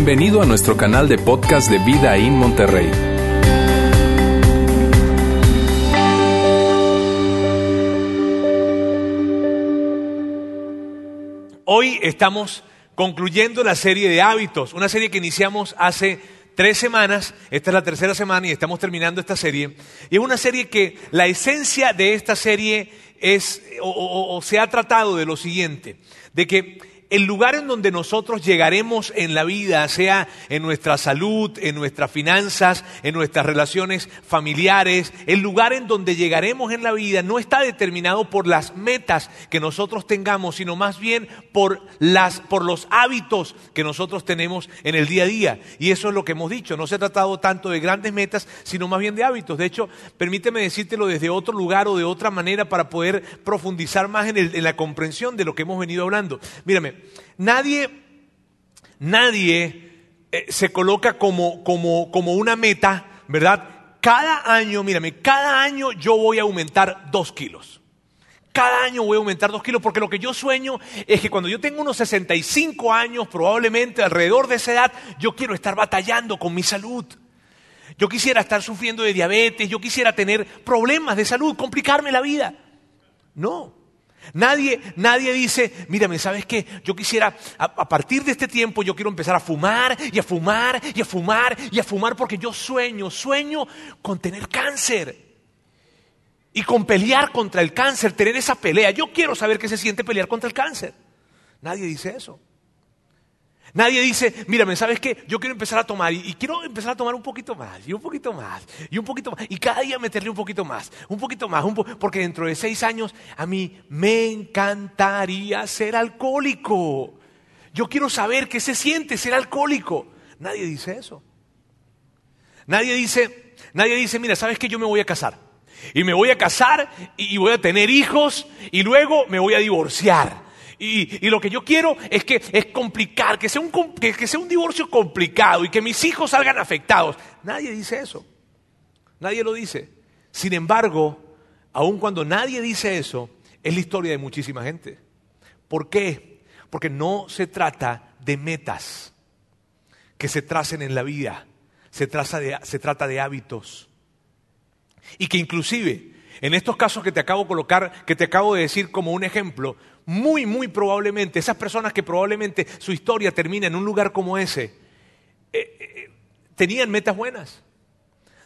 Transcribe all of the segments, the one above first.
Bienvenido a nuestro canal de podcast de Vida en Monterrey. Hoy estamos concluyendo la serie de hábitos, una serie que iniciamos hace tres semanas, esta es la tercera semana y estamos terminando esta serie. Y es una serie que la esencia de esta serie es, o, o se ha tratado de lo siguiente, de que el lugar en donde nosotros llegaremos en la vida, sea en nuestra salud, en nuestras finanzas, en nuestras relaciones familiares, el lugar en donde llegaremos en la vida no está determinado por las metas que nosotros tengamos, sino más bien por, las, por los hábitos que nosotros tenemos en el día a día. Y eso es lo que hemos dicho, no se ha tratado tanto de grandes metas, sino más bien de hábitos. De hecho, permíteme decírtelo desde otro lugar o de otra manera para poder profundizar más en, en la comprensión de lo que hemos venido hablando. Mírame, nadie, nadie eh, se coloca como, como, como una meta, ¿verdad? Cada año, mírame, cada año yo voy a aumentar dos kilos. Cada año voy a aumentar dos kilos porque lo que yo sueño es que cuando yo tengo unos 65 años, probablemente alrededor de esa edad, yo quiero estar batallando con mi salud. Yo quisiera estar sufriendo de diabetes, yo quisiera tener problemas de salud, complicarme la vida. No, Nadie, nadie dice, mírame, ¿sabes qué? Yo quisiera, a, partir de este tiempo, yo quiero empezar a fumar y a fumar y a fumar y a fumar porque yo sueño, sueño con tener cáncer y con pelear contra el cáncer, tener esa pelea. Yo quiero saber qué se siente pelear contra el cáncer. Nadie dice eso. Nadie dice, mírame, ¿sabes qué? Yo quiero empezar a tomar y, quiero empezar a tomar un poquito más y un poquito más y un poquito más y cada día meterle un poquito más, un poquito más, porque dentro de seis años a mí me encantaría ser alcohólico. Yo quiero saber qué se siente ser alcohólico. Nadie dice eso. Nadie dice, nadie dice, mira, ¿sabes qué? Yo me voy a casar. Y me voy a casar y voy a tener hijos y luego me voy a divorciar. Y, lo que yo quiero es que es complicar, que sea, un, que sea un divorcio complicado y que mis hijos salgan afectados. Nadie dice eso. Nadie lo dice. Sin embargo, aun cuando nadie dice eso, es la historia de muchísima gente. ¿Por qué? Porque no se trata de metas que se tracen en la vida, se, se trata de hábitos. Y que inclusive en estos casos que te acabo de colocar, que te acabo de decir como un ejemplo, muy, muy probablemente, esas personas que probablemente su historia termina en un lugar como ese, eh, eh, tenían metas buenas.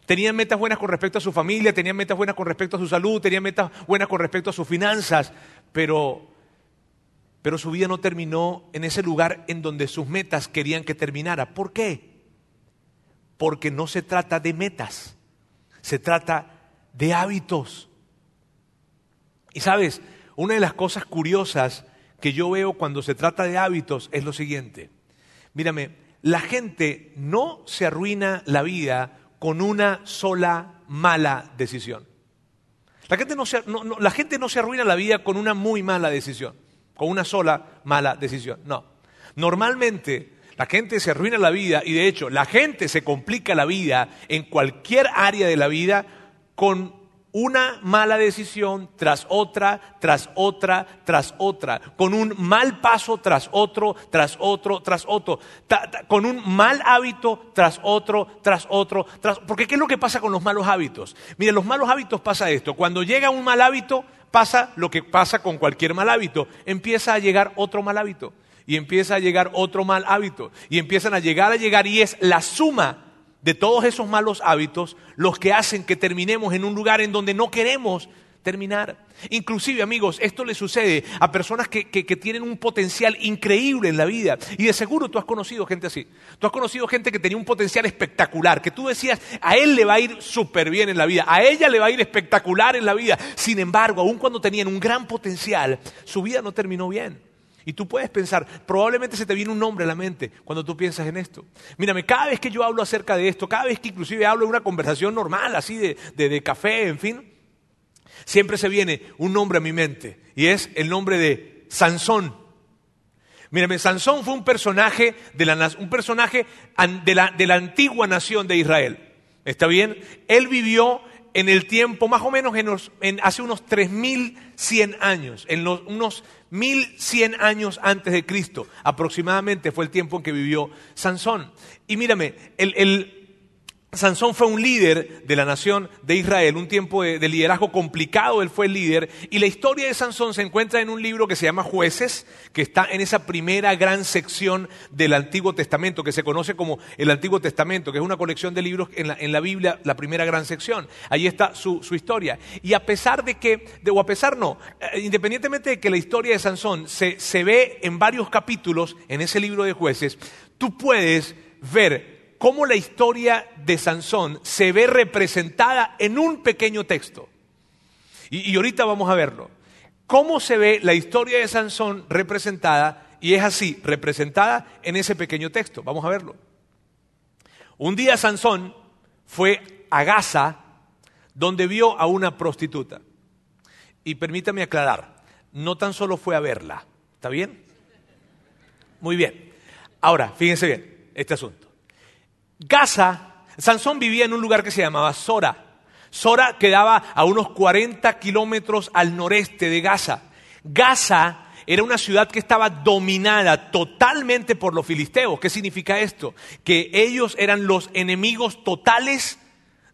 Tenían metas buenas con respecto a su familia, tenían metas buenas con respecto a su salud, tenían metas buenas con respecto a sus finanzas, pero, pero su vida no terminó en ese lugar en donde sus metas querían que terminara. ¿Por qué? Porque no se trata de metas, se trata de hábitos. Y sabes, una de las cosas curiosas que yo veo cuando se trata de hábitos es lo siguiente. Mírame, la gente no se arruina la vida con una sola mala decisión. La gente no se, la gente no se arruina la vida con una muy mala decisión, con una sola mala decisión. No. Normalmente la gente se arruina la vida y de hecho la gente se complica la vida en cualquier área de la vida con una mala decisión tras otra, tras otra, tras otra, con un mal paso tras otro, tras otro, tras otro, con un mal hábito tras otro, tras otro, tras... Porque ¿qué es lo que pasa con los malos hábitos? Mire, los malos hábitos pasa esto, cuando llega un mal hábito, pasa lo que pasa con cualquier mal hábito, empieza a llegar otro mal hábito, y empieza a llegar otro mal hábito, y empiezan a llegar, a llegar, y es la suma de todos esos malos hábitos los que hacen que terminemos en un lugar en donde no queremos terminar. Inclusive, amigos, esto le sucede a personas que, tienen un potencial increíble en la vida. Y de seguro tú has conocido gente así. Tú has conocido gente que tenía un potencial espectacular, que tú decías, a él le va a ir súper bien en la vida, a ella le va a ir espectacular en la vida. Sin embargo, aun cuando tenían un gran potencial, su vida no terminó bien. Y tú puedes pensar, probablemente se te viene un nombre a la mente cuando tú piensas en esto. Mírame, cada vez que yo hablo acerca de esto, cada vez que inclusive hablo en una conversación normal, así de, de, café, en fin, siempre se viene un nombre a mi mente y es el nombre de Sansón. Mírame, Sansón fue un personaje de la, un personaje de la, de la antigua nación de Israel. ¿Está bien? Él vivió en el tiempo, más o menos en hace unos 3100 años, en los, unos 1100 años antes de Cristo, aproximadamente fue el tiempo en que vivió Sansón. Y mírame, el, el Sansón fue un líder de la nación de Israel, un tiempo de, liderazgo complicado, él fue el líder, y la historia de Sansón se encuentra en un libro que se llama Jueces, que está en esa primera gran sección del Antiguo Testamento, que se conoce como el Antiguo Testamento, que es una colección de libros en la, Biblia, la primera gran sección. Ahí está su, historia. Y a pesar de que, o a pesar no, eh, independientemente de que la historia de Sansón se, se ve en varios capítulos en ese libro de Jueces, tú puedes ver cómo la historia de Sansón se ve representada en un pequeño texto. Y, ahorita vamos a verlo. ¿Cómo se ve la historia de Sansón representada? Y es así, representada en ese pequeño texto. Vamos a verlo. Un día Sansón fue a Gaza, donde vio a una prostituta. Y permítame aclarar, no tan solo fue a verla, ¿está bien? Muy bien. Ahora, fíjense bien, este asunto. Gaza, Sansón vivía en un lugar que se llamaba Sora. Sora quedaba a unos 40 kilómetros al noreste de Gaza. Gaza era una ciudad que estaba dominada totalmente por los filisteos. ¿Qué significa esto? Que ellos eran los enemigos totales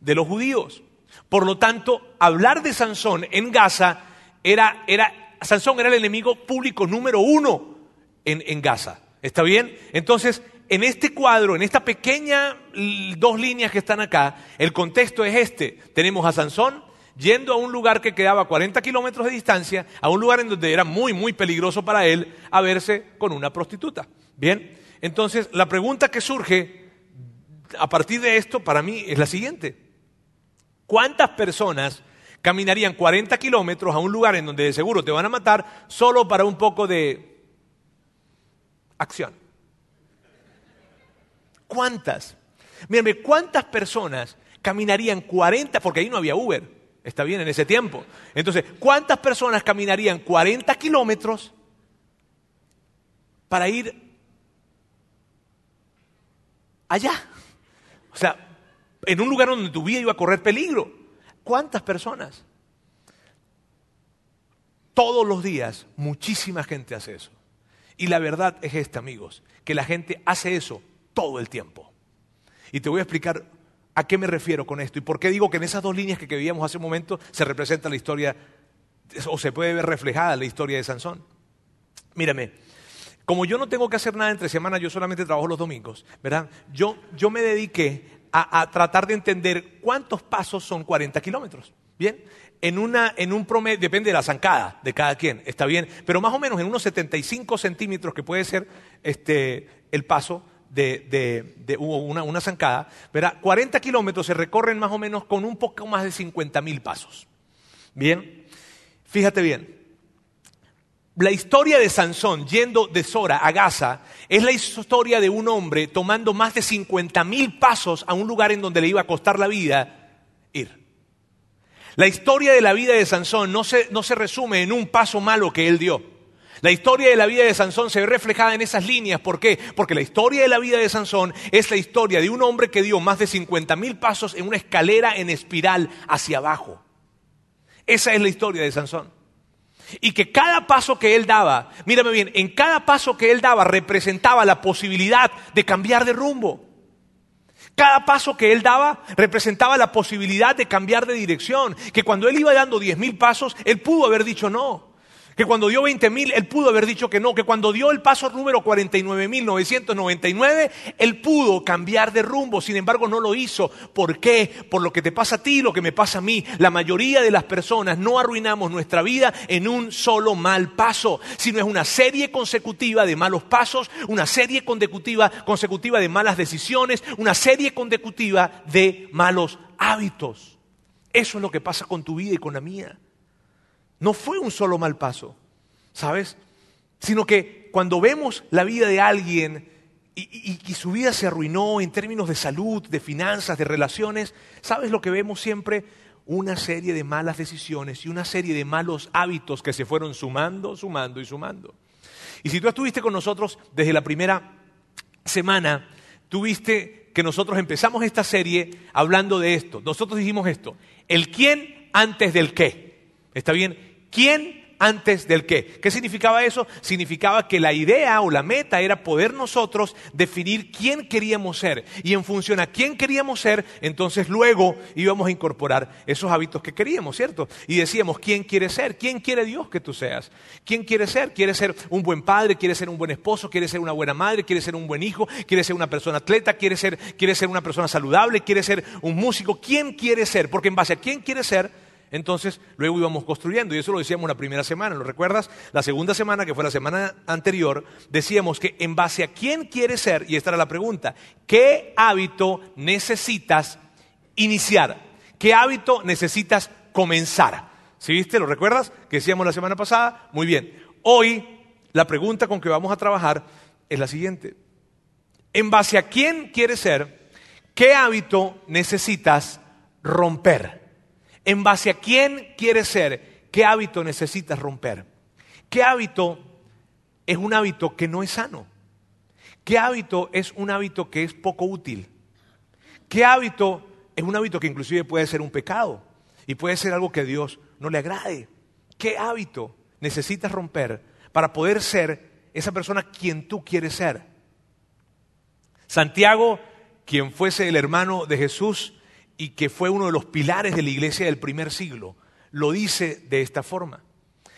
de los judíos. Por lo tanto, hablar de Sansón en Gaza era, era Sansón era el enemigo público número uno en, en Gaza. ¿Está bien? Entonces, en este cuadro, en esta pequeña dos líneas que están acá, el contexto es este. Tenemos a Sansón yendo a un lugar que quedaba a 40 kilómetros de distancia, a un lugar en donde era muy, muy peligroso para él a verse con una prostituta. Bien, entonces la pregunta que surge a partir de esto para mí es la siguiente. ¿Cuántas personas caminarían 40 kilómetros a un lugar en donde de seguro te van a matar solo para un poco de acción? ¿Cuántas? Mírame, ¿cuántas personas caminarían 40, porque ahí no había Uber, está bien en ese tiempo. Entonces, ¿cuántas personas caminarían 40 kilómetros para ir allá? O sea, en un lugar donde tu vida iba a correr peligro. ¿Cuántas personas? Todos los días, muchísima gente hace eso. Y la verdad es esta, amigos, que la gente hace eso todo el tiempo. Y te voy a explicar a qué me refiero con esto y por qué digo que en esas dos líneas que, veíamos hace un momento se representa la historia o se puede ver reflejada la historia de Sansón. Mírame, como yo no tengo que hacer nada entre semanas, yo solamente trabajo los domingos, ¿verdad? Yo, yo me dediqué a, a, tratar de entender cuántos pasos son 40 kilómetros. Bien, en, una, en un promedio, depende de la zancada de cada quien, está bien, pero más o menos en unos 75 centímetros que puede ser este, el paso, de, de, una, una, zancada, verá, 40 kilómetros se recorren más o menos con un poco más de 50 mil pasos. Bien, fíjate bien. La historia de Sansón yendo de Sora a Gaza es la historia de un hombre tomando más de 50 mil pasos a un lugar en donde le iba a costar la vida ir. La historia de la vida de Sansón no se, no se resume en un paso malo que él dio. La historia de la vida de Sansón se ve reflejada en esas líneas. ¿Por qué? Porque la historia de la vida de Sansón es la historia de un hombre que dio más de 50 mil pasos en una escalera en espiral hacia abajo. Esa es la historia de Sansón. Y que cada paso que él daba, mírame bien, en cada paso que él daba representaba la posibilidad de cambiar de rumbo. Cada paso que él daba representaba la posibilidad de cambiar de dirección. Que cuando él iba dando 10 mil pasos, él pudo haber dicho no que cuando dio 20 mil, él pudo haber dicho que no, que cuando dio el paso número 49.999, él pudo cambiar de rumbo, sin embargo no lo hizo. ¿Por qué? Por lo que te pasa a ti, lo que me pasa a mí. La mayoría de las personas no arruinamos nuestra vida en un solo mal paso, sino es una serie consecutiva de malos pasos, una serie consecutiva, consecutiva de malas decisiones, una serie consecutiva de malos hábitos. Eso es lo que pasa con tu vida y con la mía. No fue un solo mal paso, ¿sabes? Sino que cuando vemos la vida de alguien y, su vida se arruinó en términos de salud, de finanzas, de relaciones, ¿sabes lo que vemos siempre? Una serie de malas decisiones y una serie de malos hábitos que se fueron sumando, sumando y sumando. Y si tú estuviste con nosotros desde la primera semana, tuviste que nosotros empezamos esta serie hablando de esto. Nosotros dijimos esto, el quién antes del qué. ¿Está bien? ¿Quién antes del qué. ¿Qué significaba eso? Significaba que la idea o la meta era poder nosotros definir quién queríamos ser. Y en función a quién queríamos ser, entonces luego íbamos a incorporar esos hábitos que queríamos, ¿cierto? Y decíamos, ¿quién quiere ser? ¿Quién quiere Dios que tú seas? ¿Quién quiere ser? ¿Quiere ser un buen padre? ¿Quiere ser un buen esposo? ¿Quiere ser una buena madre? ¿Quiere ser un buen hijo? ¿Quiere ser una persona atleta? ¿Quiere ser, quiere ser una persona saludable? ¿Quiere ser un músico? ¿Quién quiere ser? Porque en base a quién quiere ser, entonces, luego íbamos construyendo, y eso lo decíamos la primera semana, ¿lo recuerdas? La segunda semana, que fue la semana anterior, decíamos que en base a quién quieres ser, y esta era la pregunta, ¿qué hábito necesitas iniciar? ¿Qué hábito necesitas comenzar? ¿Sí viste? ¿Lo recuerdas? Que decíamos la semana pasada. Muy bien. Hoy, la pregunta con que vamos a trabajar es la siguiente. En base a quién quieres ser, ¿qué hábito necesitas romper? En base a quién quieres ser, qué hábito necesitas romper. ¿Qué hábito es un hábito que no es sano? ¿Qué hábito es un hábito que es poco útil? ¿Qué hábito es un hábito que inclusive puede ser un pecado y puede ser algo que a Dios no le agrade? ¿Qué hábito necesitas romper para poder ser esa persona quien tú quieres ser? Santiago, quien fuese el hermano de Jesús, y que fue uno de los pilares de la iglesia del primer siglo, lo dice de esta forma.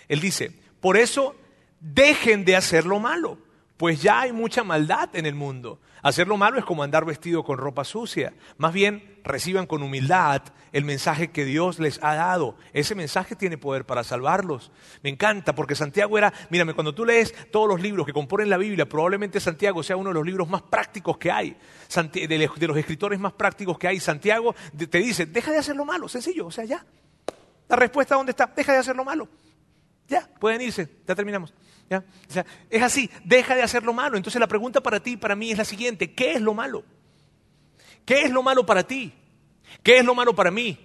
Él dice, por eso dejen de hacer lo malo, pues ya hay mucha maldad en el mundo. Hacer lo malo es como andar vestido con ropa sucia. Más bien, reciban con humildad el mensaje que Dios les ha dado. Ese mensaje tiene poder para salvarlos. Me encanta porque Santiago era, mírame, cuando tú lees todos los libros que componen la Biblia, probablemente Santiago sea uno de los libros más prácticos que hay, de los escritores más prácticos que hay. Santiago te dice, deja de hacer lo malo, sencillo, o sea, ya. La respuesta dónde está, deja de hacer lo malo. Ya, pueden irse, ya terminamos. O sea, es así, deja de hacer lo malo. Entonces la pregunta para ti y para mí es la siguiente, ¿qué es lo malo? ¿Qué es lo malo para ti? ¿Qué es lo malo para mí?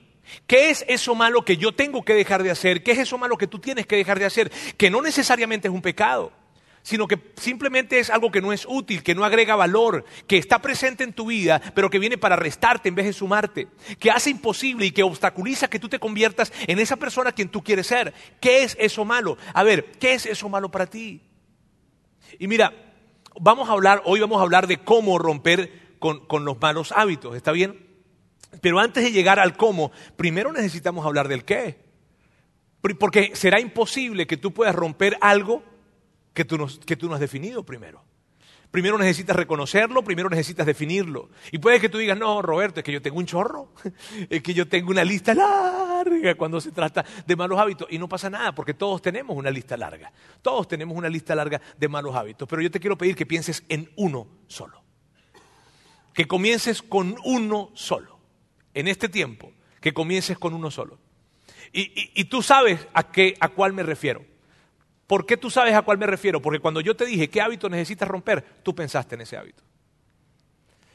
¿Qué es eso malo que yo tengo que dejar de hacer? ¿Qué es eso malo que tú tienes que dejar de hacer? Que no necesariamente es un pecado, sino que simplemente es algo que no es útil, que no agrega valor, que está presente en tu vida, pero que viene para restarte en vez de sumarte, que hace imposible y que obstaculiza que tú te conviertas en esa persona quien tú quieres ser. ¿Qué es eso malo? A ver, ¿qué es eso malo para ti? Y mira, vamos a hablar, hoy vamos a hablar de cómo romper con, los malos hábitos, ¿está bien? Pero antes de llegar al cómo, primero necesitamos hablar del qué. Porque será imposible que tú puedas romper algo que tú, no, que tú no has definido primero. Primero necesitas reconocerlo, primero necesitas definirlo. Y puede que tú digas, no, Roberto, es que yo tengo un chorro, es que yo tengo una lista larga cuando se trata de malos hábitos. Y no pasa nada, porque todos tenemos una lista larga. Todos tenemos una lista larga de malos hábitos. Pero yo te quiero pedir que pienses en uno solo que comiences con uno solo. En este tiempo, que comiences con uno solo. Y, tú sabes a, qué, a cuál me refiero. ¿Por qué tú sabes a cuál me refiero? Porque cuando yo te dije qué hábito necesitas romper, tú pensaste en ese hábito.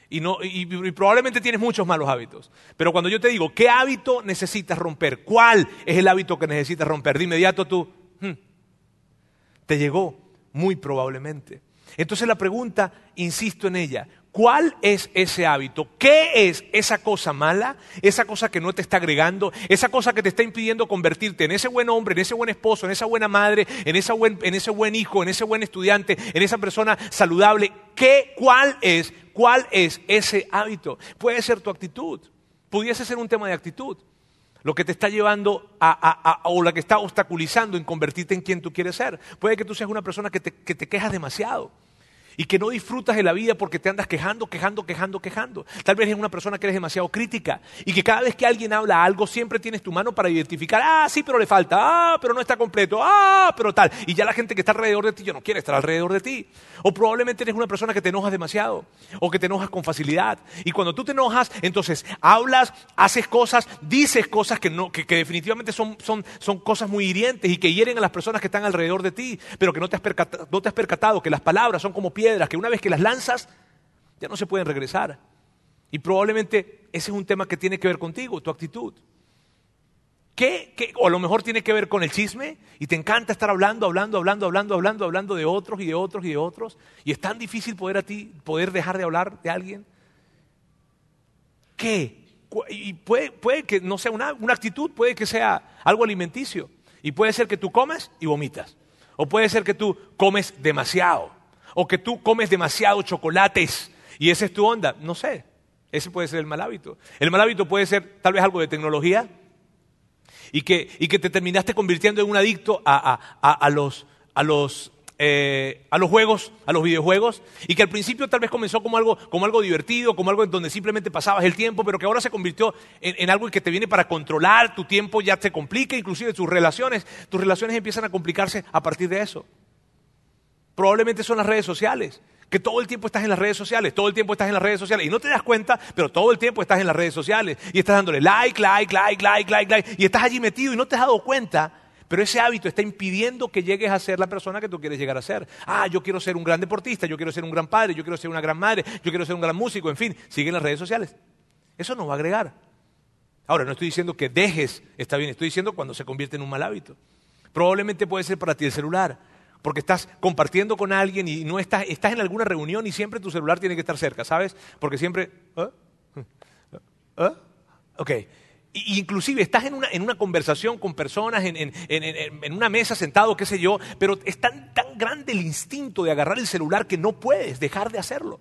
Y, no, y, probablemente tienes muchos malos hábitos. Pero cuando yo te digo qué hábito necesitas romper, cuál es el hábito que necesitas romper, de inmediato tú, hmm, te llegó muy probablemente. Entonces la pregunta, insisto en ella, ¿Cuál es ese hábito? ¿Qué es esa cosa mala? Esa cosa que no te está agregando, esa cosa que te está impidiendo convertirte en ese buen hombre, en ese buen esposo, en esa buena madre, en, esa buen, en ese buen hijo, en ese buen estudiante, en esa persona saludable. ¿Qué, ¿Cuál es? ¿Cuál es ese hábito? Puede ser tu actitud. Pudiese ser un tema de actitud. Lo que te está llevando a, o la que está obstaculizando en convertirte en quien tú quieres ser. Puede que tú seas una persona que te, que te quejas demasiado y que no disfrutas de la vida porque te andas quejando, quejando, quejando, quejando. Tal vez eres una persona que eres demasiado crítica y que cada vez que alguien habla algo siempre tienes tu mano para identificar, ah, sí, pero le falta, ah, pero no está completo, ah, pero tal. Y ya la gente que está alrededor de ti ya no quiere estar alrededor de ti. O probablemente eres una persona que te enojas demasiado o que te enojas con facilidad. Y cuando tú te enojas, entonces hablas, haces cosas, dices cosas que, no, que, definitivamente son, son, son, cosas muy hirientes y que hieren a las personas que están alrededor de ti, pero que no te has percatado, no te has percatado que las palabras son como piedras que una vez que las lanzas ya no se pueden regresar. Y probablemente ese es un tema que tiene que ver contigo, tu actitud. ¿Qué, o a lo mejor tiene que ver con el chisme y te encanta estar hablando, hablando, hablando, hablando, hablando, hablando de otros y de otros y de otros. Y es tan difícil poder a ti, poder dejar de hablar de alguien. ¿Qué? Y puede, puede que no sea una, una actitud, puede que sea algo alimenticio. Y puede ser que tú comes y vomitas. O puede ser que tú comes demasiado. O que tú comes demasiado chocolates. Y esa es tu onda. No sé. Ese puede ser el mal hábito. El mal hábito puede ser tal vez algo de tecnología. Y que, y que te terminaste convirtiendo en un adicto a, a, a los, a los eh, a los juegos, a los videojuegos, y que al principio tal vez comenzó como algo, como algo divertido, como algo en donde simplemente pasabas el tiempo, pero que ahora se convirtió en, en, algo que te viene para controlar, tu tiempo ya te complica, inclusive tus relaciones, tus relaciones empiezan a complicarse a partir de eso. Probablemente son las redes sociales, que todo el tiempo estás en las redes sociales, todo el tiempo estás en las redes sociales, y no te das cuenta, pero todo el tiempo estás en las redes sociales, y estás dándole like, like, like, like, like, like, y estás allí metido y no te has dado cuenta pero ese hábito está impidiendo que llegues a ser la persona que tú quieres llegar a ser. Ah, yo quiero ser un gran deportista, yo quiero ser un gran padre, yo quiero ser una gran madre, yo quiero ser un gran músico, en fin, sigue en las redes sociales. Eso no va a agregar. Ahora, no estoy diciendo que dejes, está bien, estoy diciendo cuando se convierte en un mal hábito. Probablemente puede ser para ti el celular, porque estás compartiendo con alguien y no estás, estás en alguna reunión y siempre tu celular tiene que estar cerca, ¿sabes? Porque siempre... ¿Ah? ¿Ah? Ok, Inclusive estás en una, en una conversación con personas, en, en, en, una mesa sentado, qué sé yo, pero es tan, tan grande el instinto de agarrar el celular que no puedes dejar de hacerlo.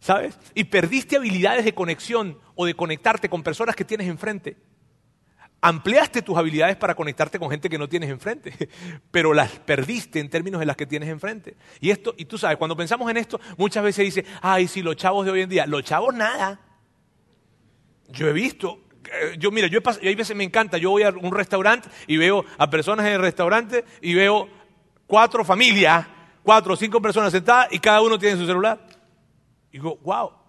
¿Sabes? Y perdiste habilidades de conexión o de conectarte con personas que tienes enfrente. Ampliaste tus habilidades para conectarte con gente que no tienes enfrente, pero las perdiste en términos de las que tienes enfrente. Y esto, y tú sabes, cuando pensamos en esto, muchas veces dice, ay, si los chavos de hoy en día, los chavos nada. Yo he visto eh, yo mira, yo hay veces me encanta, yo voy a un restaurante y veo a personas en el restaurante y veo cuatro familias, cuatro o cinco personas sentadas y cada uno tiene su celular. Y digo, wow.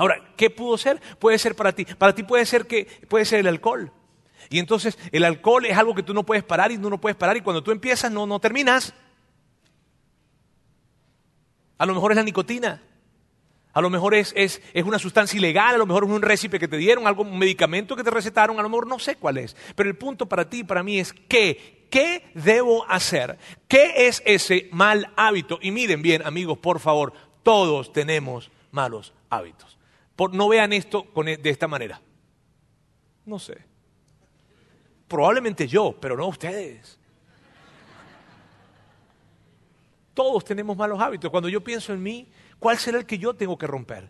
Ahora, ¿qué pudo ser? Puede ser para ti. Para ti puede ser que puede ser el alcohol. Y entonces el alcohol es algo que tú no puedes parar y tú no puedes parar y cuando tú empiezas no, no terminas. A lo mejor es la nicotina. A lo mejor es, es, es, una sustancia ilegal, a lo mejor es un récipe que te dieron, algo, un medicamento que te recetaron, a lo mejor no sé cuál es. Pero el punto para ti y para mí es qué, qué debo hacer, qué es ese mal hábito. Y miren bien, amigos, por favor, todos tenemos malos hábitos. No vean esto con, e, de esta manera. No sé. Probablemente yo, pero no ustedes. Todos tenemos malos hábitos. Cuando yo pienso en mí, ¿Cuál será el que yo tengo que romper?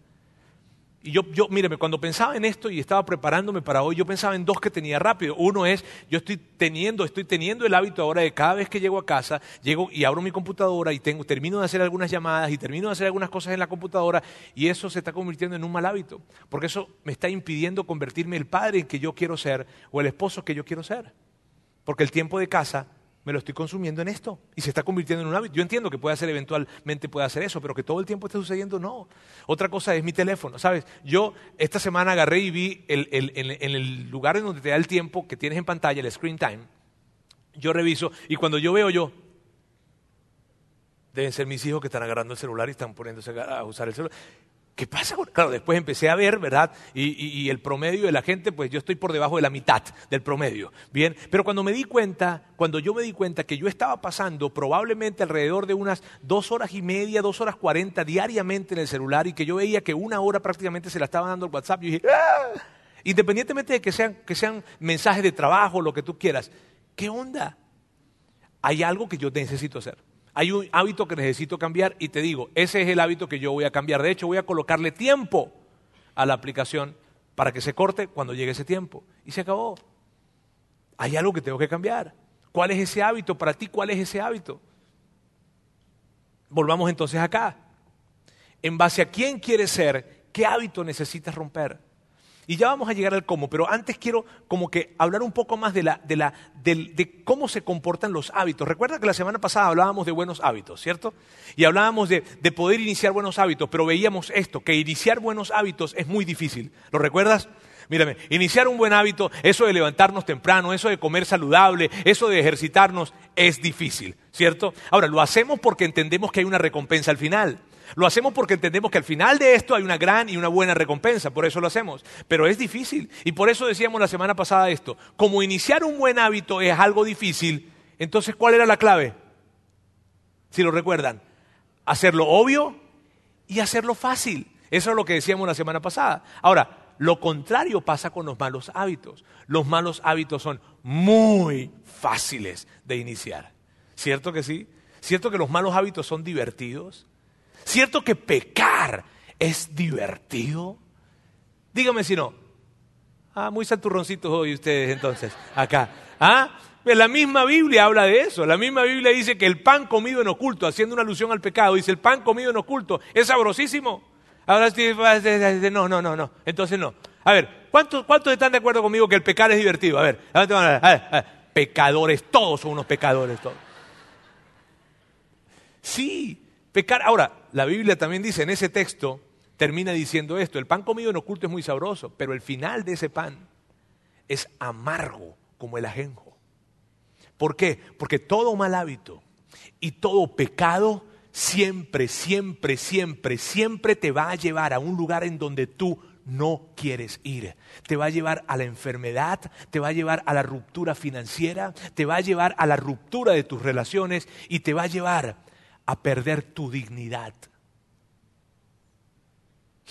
Y yo, yo, míreme, cuando pensaba en esto y estaba preparándome para hoy, yo pensaba en dos que tenía rápido. Uno es, yo estoy teniendo, estoy teniendo el hábito ahora de cada vez que llego a casa, llego y abro mi computadora y tengo, termino de hacer algunas llamadas y termino de hacer algunas cosas en la computadora y eso se está convirtiendo en un mal hábito. Porque eso me está impidiendo convertirme el padre que yo quiero ser o el esposo que yo quiero ser. Porque el tiempo de casa me lo estoy consumiendo en esto y se está convirtiendo en un hábito. Yo entiendo que puede ser eventualmente puede hacer eso, pero que todo el tiempo esté sucediendo, no. Otra cosa es mi teléfono, ¿sabes? Yo esta semana agarré y vi el, en el lugar en donde te da el tiempo que tienes en pantalla, el screen time, yo reviso y cuando yo veo yo, deben ser mis hijos que están agarrando el celular y están poniéndose a usar el celular. ¿Qué pasa? Claro, después empecé a ver, ¿verdad? Y, el promedio de la gente, pues yo estoy por debajo de la mitad del promedio. Bien, pero cuando me di cuenta, cuando yo me di cuenta que yo estaba pasando probablemente alrededor de unas dos horas y media, dos horas cuarenta diariamente en el celular y que yo veía que una hora prácticamente se la estaba dando el WhatsApp, yo dije, ¡Ah! independientemente de que sean, que sean mensajes de trabajo, lo que tú quieras, ¿qué onda? Hay algo que yo necesito hacer. Hay un hábito que necesito cambiar y te digo, ese es el hábito que yo voy a cambiar. De hecho, voy a colocarle tiempo a la aplicación para que se corte cuando llegue ese tiempo. Y se acabó. Hay algo que tengo que cambiar. ¿Cuál es ese hábito? Para ti, ¿cuál es ese hábito? Volvamos entonces acá. En base a quién quieres ser, ¿qué hábito necesitas romper? Y ya vamos a llegar al cómo, pero antes quiero como que hablar un poco más de, la, de, la, de, cómo se comportan los hábitos. Recuerda que la semana pasada hablábamos de buenos hábitos, ¿cierto? Y hablábamos de, de poder iniciar buenos hábitos, pero veíamos esto, que iniciar buenos hábitos es muy difícil. ¿Lo recuerdas? Mírame, iniciar un buen hábito, eso de levantarnos temprano, eso de comer saludable, eso de ejercitarnos, es difícil, ¿cierto? Ahora, lo hacemos porque entendemos que hay una recompensa al final. Lo hacemos porque entendemos que al final de esto hay una gran y una buena recompensa, por eso lo hacemos. Pero es difícil. Y por eso decíamos la semana pasada esto. Como iniciar un buen hábito es algo difícil, entonces ¿cuál era la clave? Si lo recuerdan, hacerlo obvio y hacerlo fácil. Eso es lo que decíamos la semana pasada. Ahora, lo contrario pasa con los malos hábitos. Los malos hábitos son muy fáciles de iniciar. ¿Cierto que sí? ¿Cierto que los malos hábitos son divertidos? ¿Cierto que pecar es divertido? Dígame si no. Ah, muy santurroncitos hoy ustedes entonces, acá. ¿Ah? La misma Biblia habla de eso. La misma Biblia dice que el pan comido en oculto, haciendo una alusión al pecado, dice el pan comido en oculto es sabrosísimo. Ahora no, no, no, no. Entonces no. A ver, ¿cuántos, ¿cuántos están de acuerdo conmigo que el pecar es divertido? A ver, a ver, a ver, pecadores, todos son unos pecadores, todos. Sí, pecar. Ahora, la Biblia también dice en ese texto, termina diciendo esto, el pan comido en oculto es muy sabroso, pero el final de ese pan es amargo como el ajenjo. ¿Por qué? Porque todo mal hábito y todo pecado siempre, siempre, siempre, siempre te va a llevar a un lugar en donde tú no quieres ir. Te va a llevar a la enfermedad, te va a llevar a la ruptura financiera, te va a llevar a la ruptura de tus relaciones y te va a llevar a perder tu dignidad.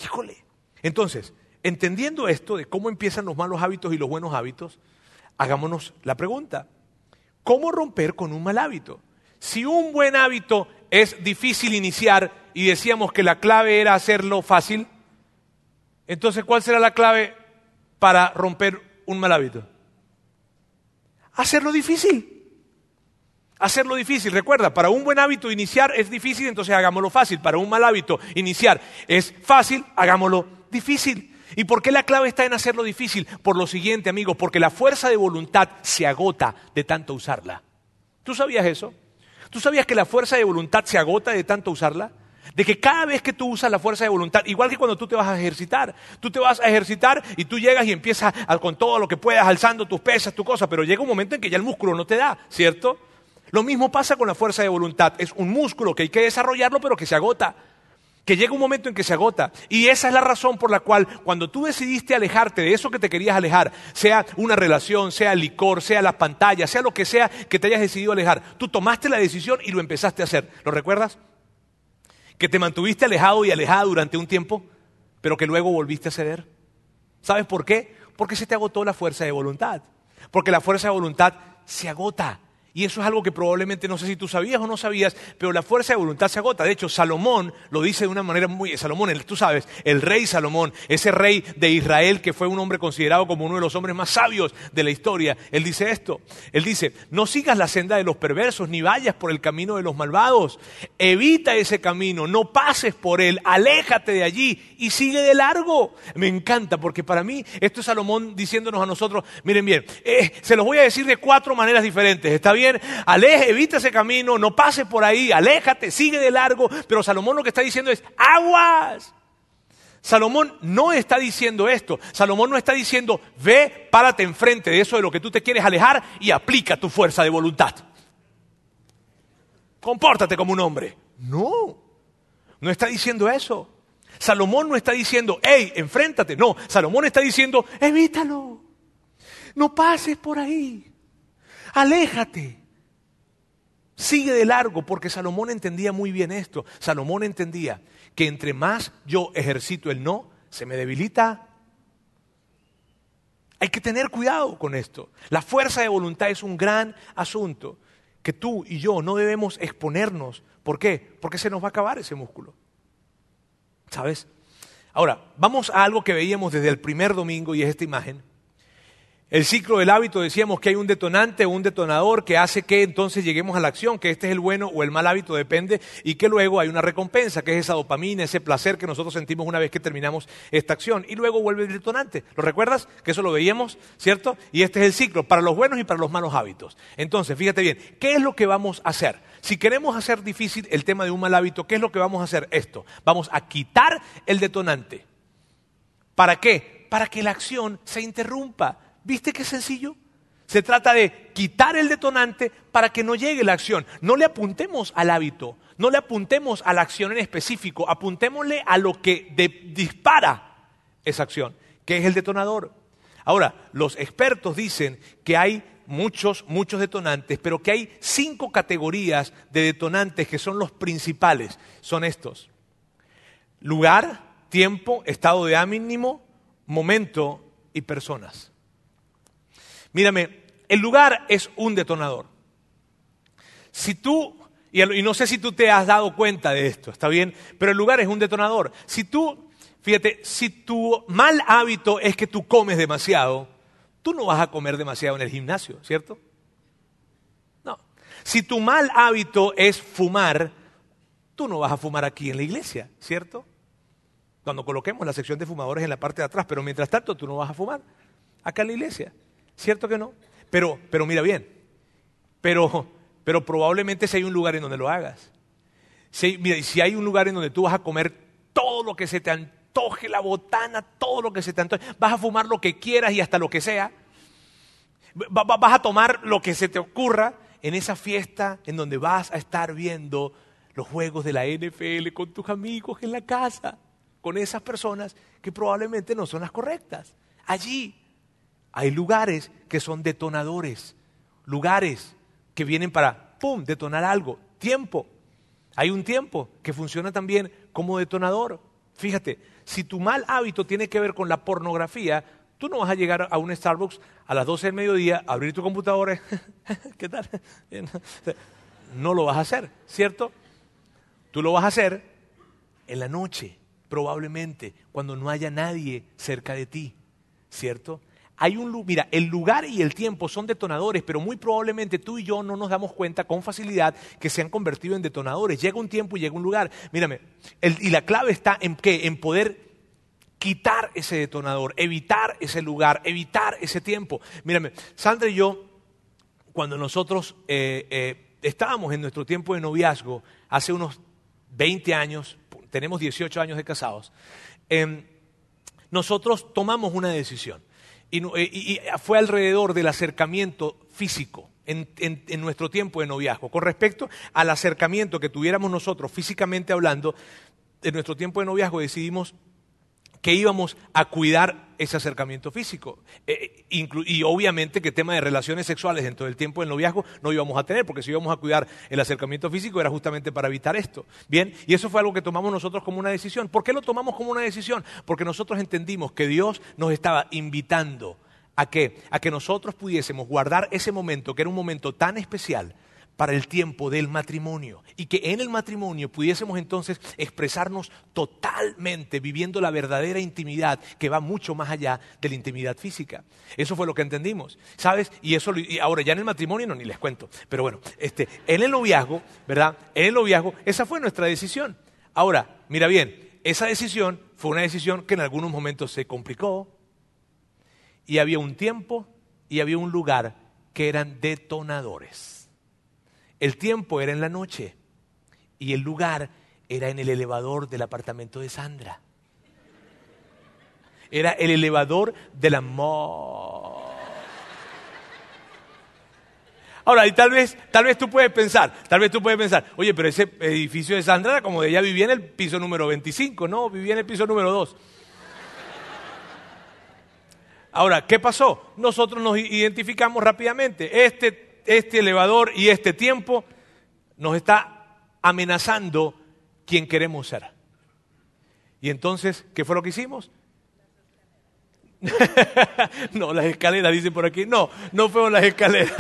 Híjole. Entonces, entendiendo esto de cómo empiezan los malos hábitos y los buenos hábitos, hagámonos la pregunta, ¿cómo romper con un mal hábito? Si un buen hábito es difícil iniciar y decíamos que la clave era hacerlo fácil, entonces ¿cuál será la clave para romper un mal hábito? Hacerlo difícil hacerlo difícil. Recuerda, para un buen hábito iniciar es difícil, entonces hagámoslo fácil. Para un mal hábito iniciar es fácil, hagámoslo difícil. ¿Y por qué la clave está en hacerlo difícil? Por lo siguiente, amigos, porque la fuerza de voluntad se agota de tanto usarla. ¿Tú sabías eso? ¿Tú sabías que la fuerza de voluntad se agota de tanto usarla? De que cada vez que tú usas la fuerza de voluntad, igual que cuando tú te vas a ejercitar, tú te vas a ejercitar y tú llegas y empiezas con todo lo que puedas, alzando tus pesas, tu cosa, pero llega un momento en que ya el músculo no te da, ¿cierto? Lo mismo pasa con la fuerza de voluntad. Es un músculo que hay que desarrollarlo, pero que se agota. Que llega un momento en que se agota. Y esa es la razón por la cual cuando tú decidiste alejarte de eso que te querías alejar, sea una relación, sea el licor, sea la pantalla, sea lo que sea que te hayas decidido alejar, tú tomaste la decisión y lo empezaste a hacer. ¿Lo recuerdas? Que te mantuviste alejado y alejada durante un tiempo, pero que luego volviste a ceder. ¿Sabes por qué? Porque se te agotó la fuerza de voluntad. Porque la fuerza de voluntad se agota. Y eso es algo que probablemente no sé si tú sabías o no sabías, pero la fuerza de voluntad se agota. De hecho, Salomón lo dice de una manera muy... Salomón, tú sabes, el rey Salomón, ese rey de Israel que fue un hombre considerado como uno de los hombres más sabios de la historia, él dice esto. Él dice, no sigas la senda de los perversos, ni vayas por el camino de los malvados. Evita ese camino, no pases por él, aléjate de allí y sigue de largo. Me encanta porque para mí esto es Salomón diciéndonos a nosotros, miren bien, eh, se los voy a decir de cuatro maneras diferentes. ¿Está bien? Aleje, evita ese camino, no pase por ahí, aléjate, sigue de largo. Pero Salomón lo que está diciendo es, aguas. Salomón no está diciendo esto. Salomón no está diciendo, ve, párate enfrente de eso de lo que tú te quieres alejar y aplica tu fuerza de voluntad. Compórtate como un hombre. No, no está diciendo eso. Salomón no está diciendo, hey, enfréntate. No, Salomón está diciendo, evítalo. No pases por ahí aléjate. Sigue de largo, porque Salomón entendía muy bien esto. Salomón entendía que entre más yo ejercito el no, se me debilita. Hay que tener cuidado con esto. La fuerza de voluntad es un gran asunto que tú y yo no debemos exponernos. ¿Por qué? Porque se nos va a acabar ese músculo. ¿Sabes? Ahora, vamos a algo que veíamos desde el primer domingo y es esta imagen. El ciclo del hábito decíamos que hay un detonante o un detonador que hace que entonces lleguemos a la acción, que este es el bueno o el mal hábito, depende, y que luego hay una recompensa, que es esa dopamina, ese placer que nosotros sentimos una vez que terminamos esta acción. Y luego vuelve el detonante. ¿Lo recuerdas? Que eso lo veíamos, ¿cierto? Y este es el ciclo, para los buenos y para los malos hábitos. Entonces, fíjate bien, ¿qué es lo que vamos a hacer? Si queremos hacer difícil el tema de un mal hábito, ¿qué es lo que vamos a hacer? Esto. Vamos a quitar el detonante. ¿Para qué? Para que la acción se interrumpa ¿Viste qué sencillo? Se trata de quitar el detonante para que no llegue la acción. No le apuntemos al hábito, no le apuntemos a la acción en específico, apuntémosle a lo que dispara esa acción, que es el detonador. Ahora, los expertos dicen que hay muchos, muchos detonantes, pero que hay cinco categorías de detonantes que son los principales. Son estos. Lugar, tiempo, estado de ánimo, momento y personas. Mírame, el lugar es un detonador. Si tú, y no sé si tú te has dado cuenta de esto, está bien, pero el lugar es un detonador. Si tú, fíjate, si tu mal hábito es que tú comes demasiado, tú no vas a comer demasiado en el gimnasio, ¿cierto? No. Si tu mal hábito es fumar, tú no vas a fumar aquí en la iglesia, ¿cierto? Cuando coloquemos la sección de fumadores en la parte de atrás, pero mientras tanto tú no vas a fumar acá en la iglesia, ¿cierto que no? Pero, pero mira bien, pero, pero probablemente si hay un lugar en donde lo hagas. Si, mira, si hay un lugar en donde tú vas a comer todo lo que se te antoje, la botana, todo lo que se te antoje, vas a fumar lo que quieras y hasta lo que sea, vas a tomar lo que se te ocurra en esa fiesta en donde vas a estar viendo los juegos de la NFL con tus amigos en la casa, con esas personas que probablemente no son las correctas. Allí hay lugares que son detonadores, lugares que vienen para, ¡pum!, detonar algo. Tiempo. Hay un tiempo que funciona también como detonador. Fíjate, si tu mal hábito tiene que ver con la pornografía, tú no vas a llegar a un Starbucks a las 12 del mediodía, abrir tu computadora, ¿qué tal? No lo vas a hacer, ¿cierto? Tú lo vas a hacer en la noche, probablemente, cuando no haya nadie cerca de ti, ¿cierto? Hay un mira, el lugar y el tiempo son detonadores, pero muy probablemente tú y yo no nos damos cuenta con facilidad que se han convertido en detonadores. Llega un tiempo y llega un lugar. Mírame, y la clave está en qué? En poder quitar ese detonador, evitar ese lugar, evitar ese tiempo. Mírame, Sandra y yo, cuando nosotros eh, eh, estábamos en nuestro tiempo de noviazgo, hace unos 20 años, tenemos 18 años de casados, em, nosotros tomamos una decisión. Eh, y, fue alrededor del acercamiento físico en, en, nuestro tiempo de noviazgo. Con respecto al acercamiento que tuviéramos nosotros físicamente hablando, en nuestro tiempo de noviazgo decidimos que íbamos a cuidar ese acercamiento físico. Eh, y obviamente que tema de relaciones sexuales dentro del tiempo del noviazgo no íbamos a tener, porque si íbamos a cuidar el acercamiento físico era justamente para evitar esto. Bien, y eso fue algo que tomamos nosotros como una decisión. ¿Por qué lo tomamos como una decisión? Porque nosotros entendimos que Dios nos estaba invitando a que, a que nosotros pudiésemos guardar ese momento, que era un momento tan especial, para el tiempo del matrimonio y que en el matrimonio pudiésemos entonces expresarnos totalmente viviendo la verdadera intimidad que va mucho más allá de la intimidad física. Eso fue lo que entendimos, ¿sabes? Y eso y ahora ya en el matrimonio no ni les cuento, pero bueno, este en el noviazgo, ¿verdad? En el noviazgo esa fue nuestra decisión. Ahora, mira bien, esa decisión fue una decisión que en algunos momentos se complicó y había un tiempo y había un lugar que eran detonadores. El tiempo era en la noche y el lugar era en el elevador del apartamento de Sandra. Era el elevador del amor. Ahora, y tal vez, tal vez tú puedes pensar, tal vez tú puedes pensar, oye, pero ese edificio de Sandra era como de ella vivía en el piso número 25, no, vivía en el piso número 2. Ahora, ¿qué pasó? Nosotros nos identificamos rápidamente. Este este elevador y este tiempo nos está amenazando quien queremos ser. Y entonces, ¿qué fue lo que hicimos? no, las escaleras, dicen por aquí. No, no fueron las escaleras.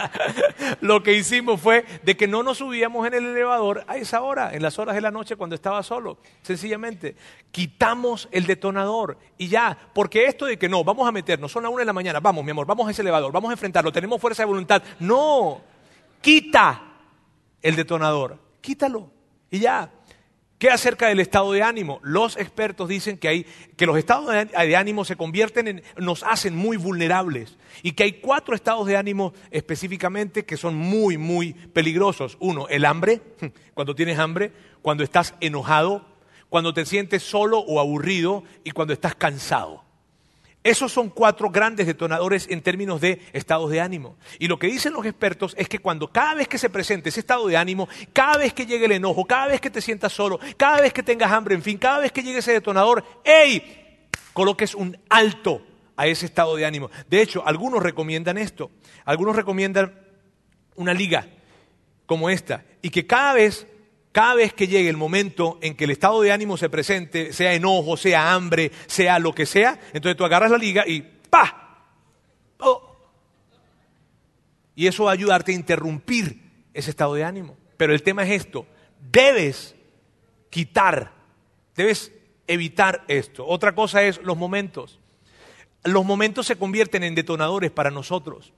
Lo que hicimos fue de que no nos subíamos en el elevador a esa hora, en las horas de la noche cuando estaba solo. Sencillamente, quitamos el detonador y ya. Porque esto de que no, vamos a meternos, son las una de la mañana, vamos, mi amor, vamos a ese elevador, vamos a enfrentarlo, tenemos fuerza de voluntad. No, quita el detonador, quítalo y ya. ¿Qué acerca del estado de ánimo? Los expertos dicen que, hay, que los estados de ánimo se convierten en, nos hacen muy vulnerables y que hay cuatro estados de ánimo específicamente que son muy, muy peligrosos. Uno, el hambre, cuando tienes hambre, cuando estás enojado, cuando te sientes solo o aburrido y cuando estás cansado. Esos son cuatro grandes detonadores en términos de estados de ánimo. Y lo que dicen los expertos es que cuando cada vez que se presente ese estado de ánimo, cada vez que llegue el enojo, cada vez que te sientas solo, cada vez que tengas hambre, en fin, cada vez que llegue ese detonador, ¡ey! Coloques un alto a ese estado de ánimo. De hecho, algunos recomiendan esto. Algunos recomiendan una liga como esta y que cada vez cada vez que llegue el momento en que el estado de ánimo se presente, sea enojo, sea hambre, sea lo que sea, entonces tú agarras la liga y ¡pa! Oh. Y eso va a ayudarte a interrumpir ese estado de ánimo. Pero el tema es esto, debes quitar, debes evitar esto. Otra cosa es los momentos. Los momentos se convierten en detonadores para nosotros.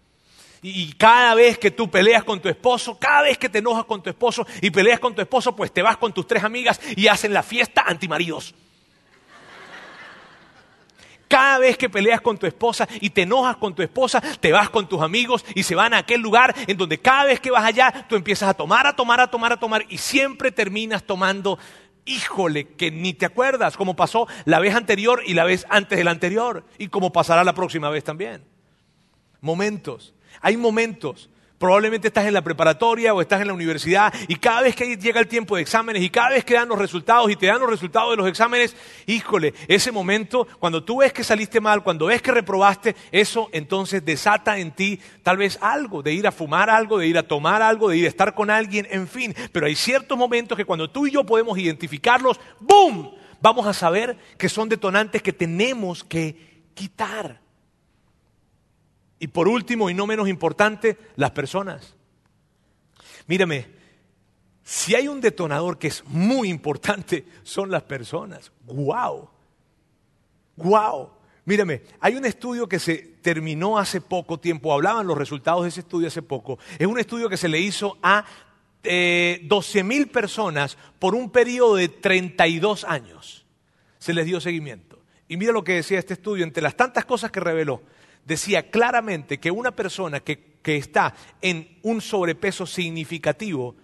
Y cada vez que tú peleas con tu esposo, cada vez que te enojas con tu esposo y peleas con tu esposo, pues te vas con tus tres amigas y hacen la fiesta antimaridos. Cada vez que peleas con tu esposa y te enojas con tu esposa, te vas con tus amigos y se van a aquel lugar en donde cada vez que vas allá, tú empiezas a tomar, a tomar, a tomar, a tomar y siempre terminas tomando, híjole, que ni te acuerdas, como pasó la vez anterior y la vez antes de la anterior y como pasará la próxima vez también. Momentos hay momentos, probablemente estás en la preparatoria o estás en la universidad y cada vez que llega el tiempo de exámenes y cada vez que dan los resultados y te dan los resultados de los exámenes, híjole, ese momento, cuando tú ves que saliste mal, cuando ves que reprobaste, eso entonces desata en ti tal vez algo, de ir a fumar algo, de ir a tomar algo, de ir a estar con alguien, en fin. Pero hay ciertos momentos que cuando tú y yo podemos identificarlos, ¡boom! Vamos a saber que son detonantes que tenemos que quitar. Y por último, y no menos importante, las personas. Mírame, si hay un detonador que es muy importante, son las personas. ¡Guau! ¡Guau! Mírame, hay un estudio que se terminó hace poco tiempo, hablaban los resultados de ese estudio hace poco. Es un estudio que se le hizo a eh, 12 mil personas por un periodo de 32 años. Se les dio seguimiento. Y mira lo que decía este estudio, entre las tantas cosas que reveló, decía claramente que una persona que, está en un sobrepeso significativo,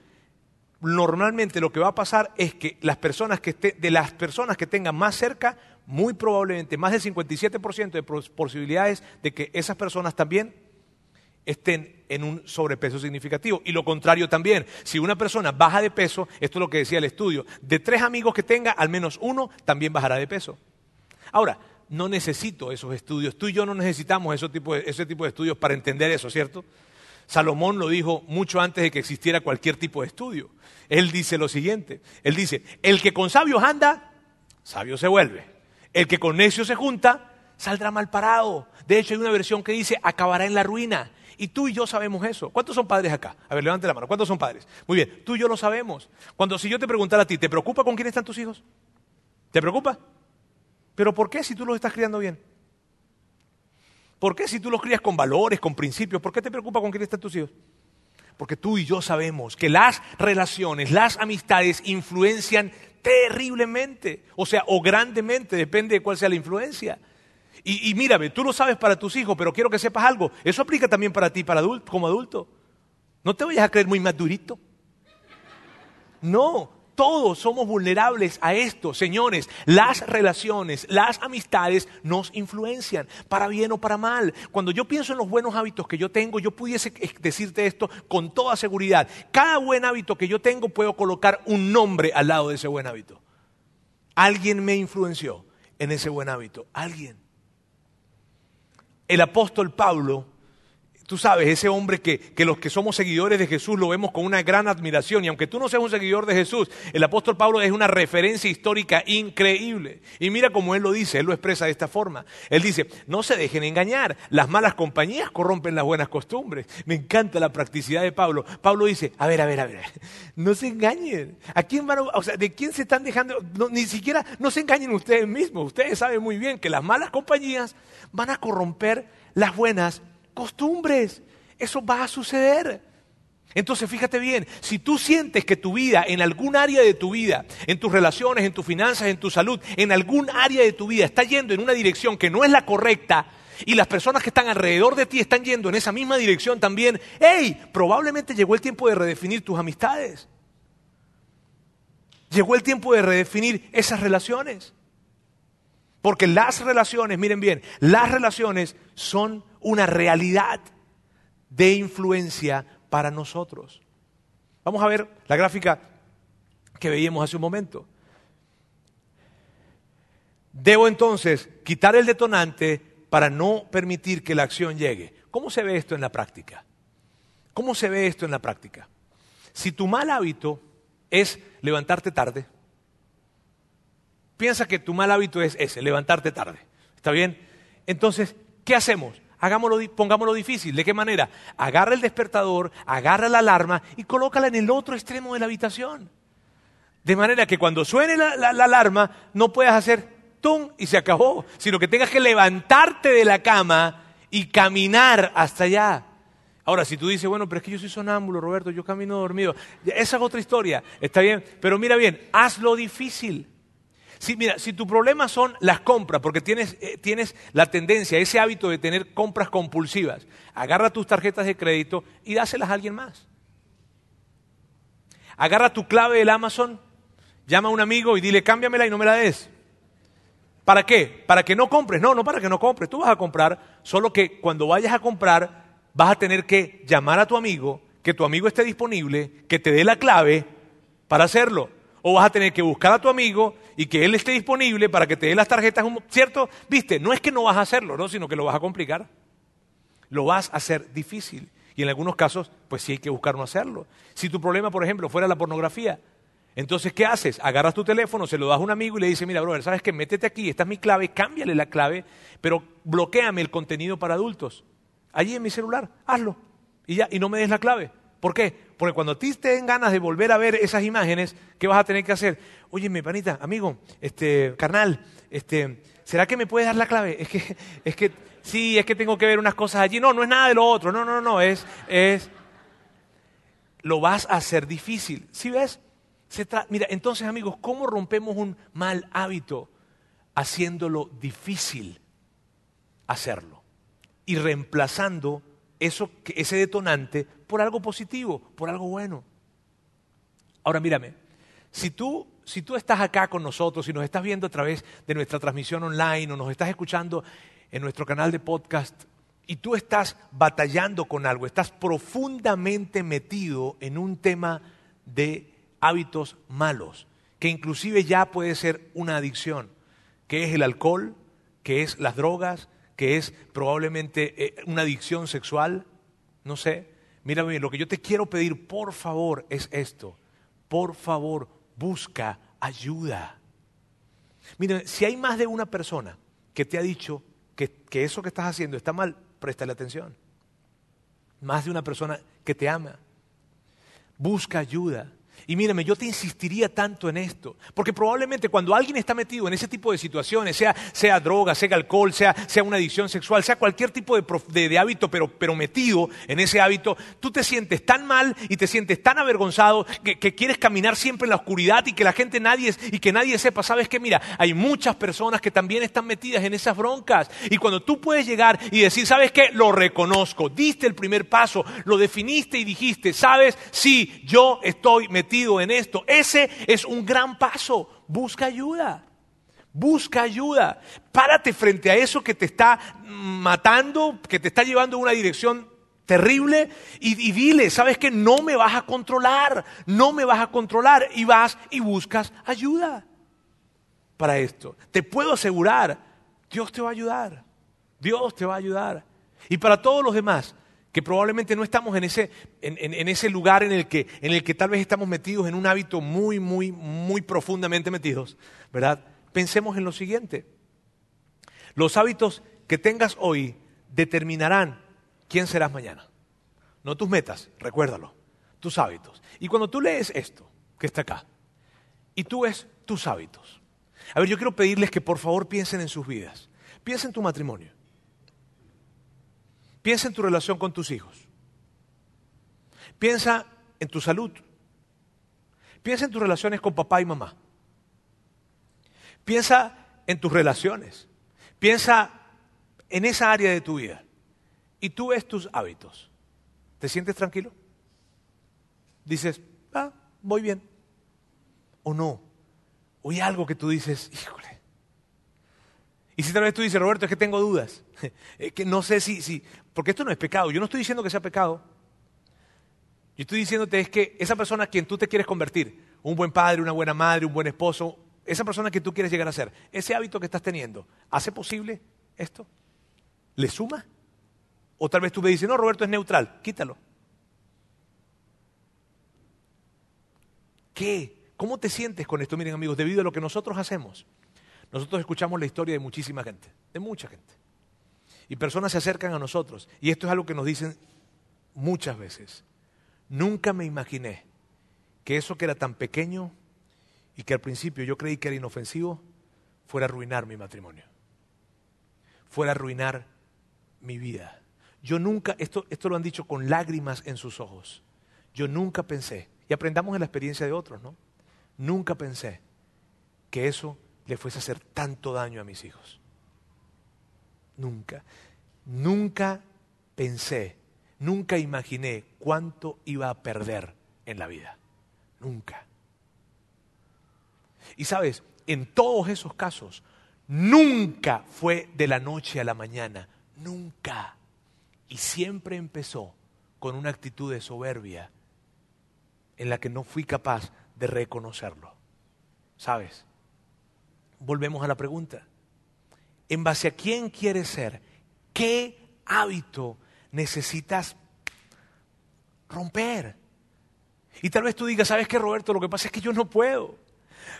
normalmente lo que va a pasar es que las personas que de las personas que tengan más cerca, muy probablemente más del 57% de posibilidades de que esas personas también estén en un sobrepeso significativo. Y lo contrario también, si una persona baja de peso, esto es lo que decía el estudio, de tres amigos que tenga, al menos uno también bajará de peso. Ahora, no necesito esos estudios. Tú y yo no necesitamos ese tipo, de, estudios para entender eso, ¿cierto? Salomón lo dijo mucho antes de que existiera cualquier tipo de estudio. Él dice lo siguiente, él dice, el que con sabios anda, sabio se vuelve. El que con necios se junta, saldrá mal parado. De hecho, hay una versión que dice, acabará en la ruina. Y tú y yo sabemos eso. ¿Cuántos son padres acá? A ver, levante la mano. ¿Cuántos son padres? Muy bien, tú y yo lo sabemos. Cuando si yo te preguntara a ti, ¿te preocupa con quién están tus hijos? ¿Te preocupa? Pero ¿por qué si tú los estás criando bien? ¿Por qué si tú los crías con valores, con principios? ¿Por qué te preocupa con quién están tus hijos? Porque tú y yo sabemos que las relaciones, las amistades influencian terriblemente, o sea, o grandemente, depende de cuál sea la influencia. Y, mírame, tú lo sabes para tus hijos, pero quiero que sepas algo. Eso aplica también para ti, para adulto, como adulto. No te vayas a creer muy madurito. No, todos somos vulnerables a esto. Señores, las relaciones, las amistades nos influencian, para bien o para mal. Cuando yo pienso en los buenos hábitos que yo tengo, yo pudiese decirte esto con toda seguridad. Cada buen hábito que yo tengo puedo colocar un nombre al lado de ese buen hábito. Alguien me influenció en ese buen hábito. Alguien. El apóstol Pablo Tú sabes, ese hombre que, los que somos seguidores de Jesús lo vemos con una gran admiración. Y aunque tú no seas un seguidor de Jesús, el apóstol Pablo es una referencia histórica increíble. Y mira cómo él lo dice, él lo expresa de esta forma. Él dice, no se dejen engañar, las malas compañías corrompen las buenas costumbres. Me encanta la practicidad de Pablo. Pablo dice, a ver, a ver, a ver, no se engañen. ¿A quién van o sea, ¿De quién se están dejando? ni siquiera, no se engañen ustedes mismos. Ustedes saben muy bien que las malas compañías van a corromper las buenas costumbres. Eso va a suceder. Entonces fíjate bien, si tú sientes que tu vida, en algún área de tu vida, en tus relaciones, en tus finanzas, en tu salud, en algún área de tu vida está yendo en una dirección que no es la correcta, y las personas que están alrededor de ti están yendo en esa misma dirección también, hey, probablemente llegó el tiempo de redefinir tus amistades. Llegó el tiempo de redefinir esas relaciones. Porque las relaciones, miren bien, las relaciones son una realidad de influencia para nosotros. Vamos a ver la gráfica que veíamos hace un momento. Debo entonces quitar el detonante para no permitir que la acción llegue. ¿Cómo se ve esto en la práctica? ¿Cómo se ve esto en la práctica? Si tu mal hábito es levantarte tarde. Piensa que tu mal hábito es ese, levantarte tarde. ¿Está bien? Entonces, ¿qué hacemos? Pongámoslo difícil. ¿De qué manera? Agarra el despertador, agarra la alarma y colócala en el otro extremo de la habitación. De manera que cuando suene la, la alarma no puedas hacer tum y se acabó, sino que tengas que levantarte de la cama y caminar hasta allá. Ahora, si tú dices, bueno, pero es que yo soy sonámbulo, Roberto, yo camino dormido, esa es otra historia, está bien, pero mira bien, hazlo difícil. Si, mira, si tu problema son las compras, porque tienes, eh, tienes la tendencia, ese hábito de tener compras compulsivas, agarra tus tarjetas de crédito y dáselas a alguien más. Agarra tu clave del Amazon, llama a un amigo y dile, cámbiamela y no me la des. ¿Para qué? Para que no compres. No, no para que no compres. Tú vas a comprar, solo que cuando vayas a comprar vas a tener que llamar a tu amigo, que tu amigo esté disponible, que te dé la clave para hacerlo. O vas a tener que buscar a tu amigo y que él esté disponible para que te dé las tarjetas, ¿cierto? Viste, no es que no vas a hacerlo, ¿no? sino que lo vas a complicar. Lo vas a hacer difícil. Y en algunos casos, pues sí hay que buscar no hacerlo. Si tu problema, por ejemplo, fuera la pornografía, entonces, ¿qué haces? Agarras tu teléfono, se lo das a un amigo y le dices, mira, brother, ¿sabes qué? Métete aquí, esta es mi clave, cámbiale la clave, pero bloqueame el contenido para adultos allí en mi celular, hazlo. Y ya, y no me des la clave. ¿Por qué? Porque cuando a ti te den ganas de volver a ver esas imágenes, ¿qué vas a tener que hacer? Oye, mi panita, amigo, este, carnal, este, ¿será que me puedes dar la clave? Es que, es que, sí, es que tengo que ver unas cosas allí. No, no es nada de lo otro. No, no, no, es, es, lo vas a hacer difícil. ¿Sí ves? Se Mira, entonces, amigos, ¿cómo rompemos un mal hábito? Haciéndolo difícil hacerlo y reemplazando eso, ese detonante por algo positivo, por algo bueno. Ahora mírame, si tú, si tú estás acá con nosotros, si nos estás viendo a través de nuestra transmisión online o nos estás escuchando en nuestro canal de podcast y tú estás batallando con algo, estás profundamente metido en un tema de hábitos malos, que inclusive ya puede ser una adicción, que es el alcohol, que es las drogas, que es probablemente eh, una adicción sexual, no sé. Mira bien, lo que yo te quiero pedir, por favor, es esto. Por favor, busca ayuda. Mira, si hay más de una persona que te ha dicho que, que eso que estás haciendo está mal, préstale atención. Más de una persona que te ama. Busca ayuda. Y mírame, yo te insistiría tanto en esto, porque probablemente cuando alguien está metido en ese tipo de situaciones, sea, sea droga, sea alcohol, sea, sea una adicción sexual, sea cualquier tipo de, de, hábito, pero, pero, metido en ese hábito, tú te sientes tan mal y te sientes tan avergonzado que, que, quieres caminar siempre en la oscuridad y que la gente nadie y que nadie sepa. Sabes que mira, hay muchas personas que también están metidas en esas broncas. Y cuando tú puedes llegar y decir, sabes qué, lo reconozco, diste el primer paso, lo definiste y dijiste, sabes, sí, yo estoy metido en esto. Ese es un gran paso. Busca ayuda. Busca ayuda. Párate frente a eso que te está matando, que te está llevando en una dirección terrible y, dile, sabes que no me vas a controlar, no me vas a controlar y vas y buscas ayuda para esto. Te puedo asegurar, Dios te va a ayudar, Dios te va a ayudar. Y para todos los demás, que probablemente no estamos en ese, en, ese lugar en el, que, en el que tal vez estamos metidos en un hábito muy, muy, muy profundamente metidos, ¿verdad? Pensemos en lo siguiente. Los hábitos que tengas hoy determinarán quién serás mañana. No tus metas, recuérdalo, tus hábitos. Y cuando tú lees esto, que está acá, y tú ves tus hábitos, a ver, yo quiero pedirles que por favor piensen en sus vidas. Piensen en tu matrimonio. Piensa en tu relación con tus hijos. Piensa en tu salud. Piensa en tus relaciones con papá y mamá. Piensa en tus relaciones. Piensa en esa área de tu vida. Y tú ves tus hábitos. ¿Te sientes tranquilo? Dices, ah, voy bien. O no. O hay algo que tú dices, híjole, y si tal vez tú dices, Roberto, es que tengo dudas, que no sé si, si, porque esto no es pecado, yo no estoy diciendo que sea pecado, yo estoy diciéndote es que esa persona a quien tú te quieres convertir, un buen padre, una buena madre, un buen esposo, esa persona que tú quieres llegar a ser, ese hábito que estás teniendo, ¿hace posible esto? ¿Le suma? O tal vez tú me dices, no, Roberto es neutral, quítalo. qué? ¿Cómo te sientes con esto? Miren amigos, debido a lo que nosotros hacemos, nosotros escuchamos la historia de muchísima gente, de mucha gente. Y personas se acercan a nosotros. Y esto es algo que nos dicen muchas veces. Nunca me imaginé que eso que era tan pequeño y que al principio yo creí que era inofensivo, fuera a arruinar mi matrimonio. Fuera a arruinar mi vida. Yo nunca, esto, esto lo han dicho con lágrimas en sus ojos. Yo nunca pensé, y aprendamos en la experiencia de otros, ¿no? Nunca pensé que eso le fuese a hacer tanto daño a mis hijos. Nunca. Nunca pensé, nunca imaginé cuánto iba a perder en la vida. Nunca. Y sabes, en todos esos casos, nunca fue de la noche a la mañana. Nunca. Y siempre empezó con una actitud de soberbia en la que no fui capaz de reconocerlo. ¿Sabes? Volvemos a la pregunta. ¿En base a quién quieres ser? ¿Qué hábito necesitas romper? Y tal vez tú digas, ¿sabes qué, Roberto? Lo que pasa es que yo no puedo.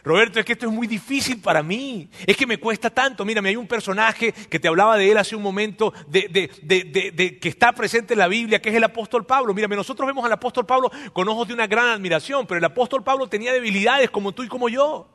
Roberto, es que esto es muy difícil para mí, es que me cuesta tanto. Mírame, hay un personaje que te hablaba de él hace un momento, de, que está presente en la Biblia, que es el apóstol Pablo. Mírame, nosotros vemos al apóstol Pablo con ojos de una gran admiración, pero el apóstol Pablo tenía debilidades como tú y como yo.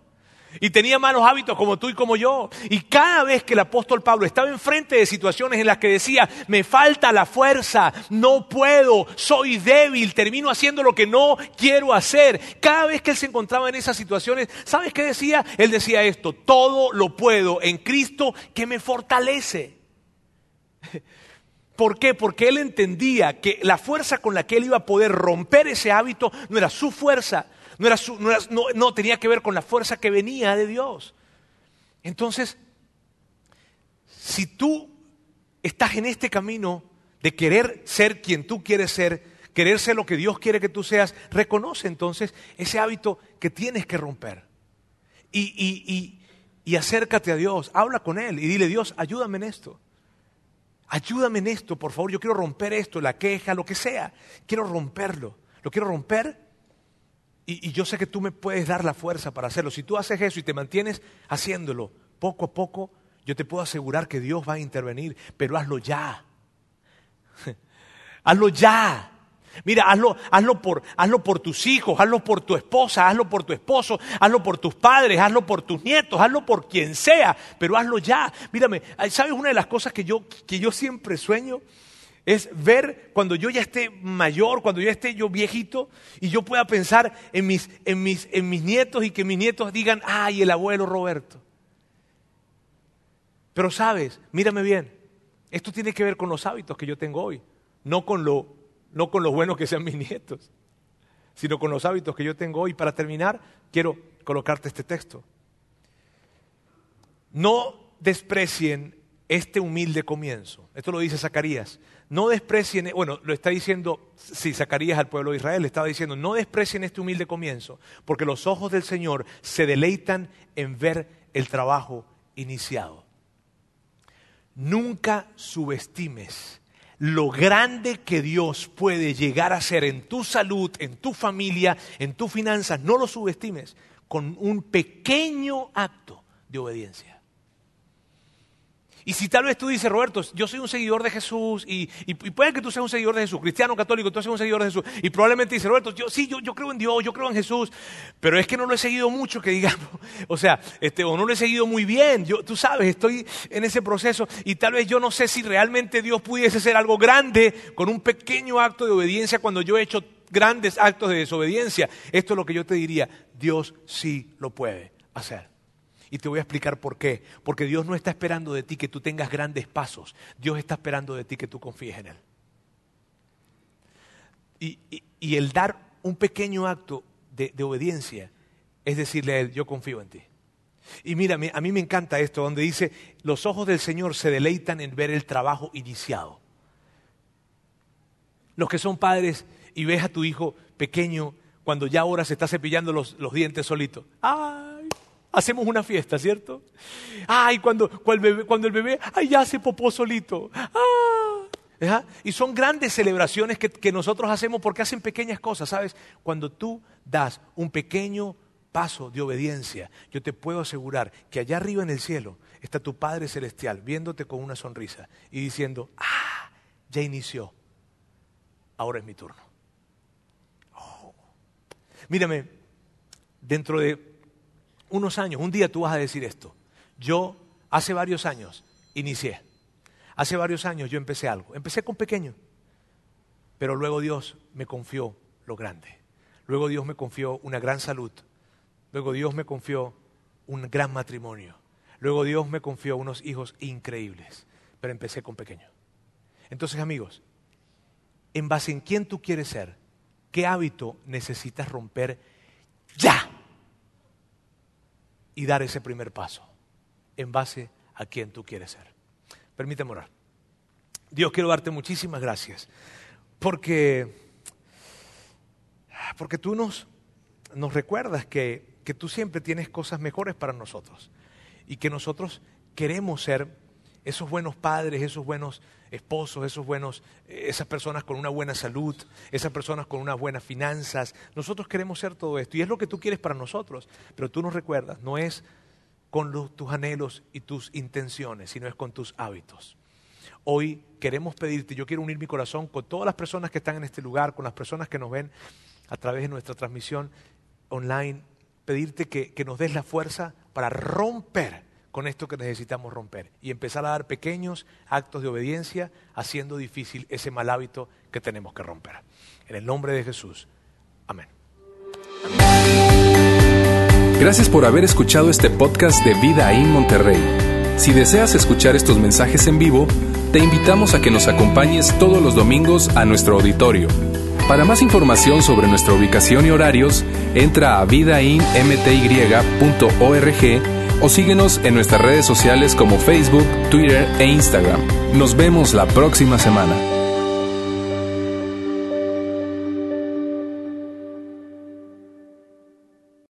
Y tenía malos hábitos como tú y como yo. Y cada vez que el apóstol Pablo estaba enfrente de situaciones en las que decía, me falta la fuerza, no puedo, soy débil, termino haciendo lo que no quiero hacer. Cada vez que él se encontraba en esas situaciones, ¿sabes qué decía? Él decía esto, todo lo puedo en Cristo que me fortalece. ¿Por qué? Porque él entendía que la fuerza con la que él iba a poder romper ese hábito no era su fuerza, no, tenía que ver con la fuerza que venía de Dios. Entonces, si tú estás en este camino de querer ser quien tú quieres ser, querer ser lo que Dios quiere que tú seas, reconoce entonces ese hábito que tienes que romper. Y, y, acércate a Dios, habla con Él y dile, Dios, ayúdame en esto. Ayúdame en esto, por favor, yo quiero romper esto, la queja, lo que sea. Quiero romperlo. Lo quiero romper y, yo sé que tú me puedes dar la fuerza para hacerlo. Si tú haces eso y te mantienes haciéndolo poco a poco, yo te puedo asegurar que Dios va a intervenir, pero hazlo ya. hazlo ya. Mira, hazlo, hazlo, por, hazlo por tus hijos, hazlo por tu esposa, hazlo por tu esposo, hazlo por tus padres, hazlo por tus nietos, hazlo por quien sea, pero hazlo ya. Mírame, ¿sabes una de las cosas que yo, que yo siempre sueño? Es ver cuando yo ya esté mayor, cuando ya esté yo viejito y yo pueda pensar en mis, en mis, en mis nietos y que mis nietos digan, ay, el abuelo Roberto. Pero sabes, mírame bien, esto tiene que ver con los hábitos que yo tengo hoy, no con lo, no con los buenos que sean mis nietos, sino con los hábitos que yo tengo hoy. Para terminar, quiero colocarte este texto. No desprecien este humilde comienzo. Esto lo dice Zacarías. No desprecien, bueno, lo está diciendo, sí, Zacarías al pueblo de Israel, le estaba diciendo, no desprecien este humilde comienzo, porque los ojos del Señor se deleitan en ver el trabajo iniciado. Nunca subestimes lo grande que Dios puede llegar a ser en tu salud, en tu familia, en tus finanzas. No lo subestimes con un pequeño acto de obediencia. Y si tal vez tú dices, Roberto, yo soy un seguidor de Jesús y, puede que tú seas un seguidor de Jesús, cristiano, católico, tú seas un seguidor de Jesús y probablemente dices, Roberto, yo sí, yo, creo en Dios, yo creo en Jesús, pero es que no lo he seguido mucho, que digamos, o sea, este, o no lo he seguido muy bien, yo, tú sabes, estoy en ese proceso y tal vez yo no sé si realmente Dios pudiese ser algo grande con un pequeño acto de obediencia cuando yo he hecho grandes actos de desobediencia. Esto es lo que yo te diría, Dios sí lo puede hacer. Y te voy a explicar por qué. Porque Dios no está esperando de ti que tú tengas grandes pasos. Dios está esperando de ti que tú confíes en Él. Y, el dar un pequeño acto de, obediencia es decirle a Él, yo confío en ti. Y mira, a mí me encanta esto, donde dice, los ojos del Señor se deleitan en ver el trabajo iniciado. Los que son padres y ves a tu hijo pequeño cuando ya ahora se está cepillando los, los dientes solito. ¡Ah! Hacemos una fiesta, ¿cierto? Ay, cuando, cuando, el bebé, ay, ya hace popó solito. Ah, ¿Ajá? Y son grandes celebraciones que, que nosotros hacemos porque hacen pequeñas cosas, ¿sabes? Cuando tú das un pequeño paso de obediencia, yo te puedo asegurar que allá arriba en el cielo está tu Padre Celestial viéndote con una sonrisa y diciendo, ah, ya inició, ahora es mi turno. Oh. Mírame, dentro de unos años, un día tú vas a decir esto, yo hace varios años inicié. Hace varios años yo empecé algo. Empecé con pequeño. Pero luego Dios me confió lo grande. Luego Dios me confió una gran salud. Luego Dios me confió un gran matrimonio. Luego Dios me confió unos hijos increíbles. Pero empecé con pequeño. Entonces, amigos, en base en quién tú quieres ser, qué hábito necesitas romper ya y dar ese primer paso en base a quién tú quieres ser. Permíteme orar. Dios, quiero darte muchísimas gracias porque, porque tú nos, nos recuerdas que, que tú siempre tienes cosas mejores para nosotros y que nosotros queremos ser esos buenos padres, esos buenos esposos, esos buenos, esas personas con una buena salud, esas personas con unas buenas finanzas. Nosotros queremos ser todo esto y es lo que tú quieres para nosotros, pero tú nos recuerdas, no es con tus anhelos y tus intenciones, sino es con tus hábitos. Hoy queremos pedirte, yo quiero unir mi corazón con todas las personas que están en este lugar, con las personas que nos ven a través de nuestra transmisión online, pedirte que, que nos des la fuerza para romper con esto que necesitamos romper y empezar a dar pequeños actos de obediencia, haciendo difícil ese mal hábito que tenemos que romper. En el nombre de Jesús. Amén. Gracias por haber escuchado este podcast de Vida en Monterrey. Si deseas escuchar estos mensajes en vivo, te invitamos a que nos acompañes todos los domingos a nuestro auditorio. Para más información sobre nuestra ubicación y horarios, entra a vidainmty.org o síguenos en nuestras redes sociales como Facebook, Twitter e Instagram. Nos vemos la próxima semana.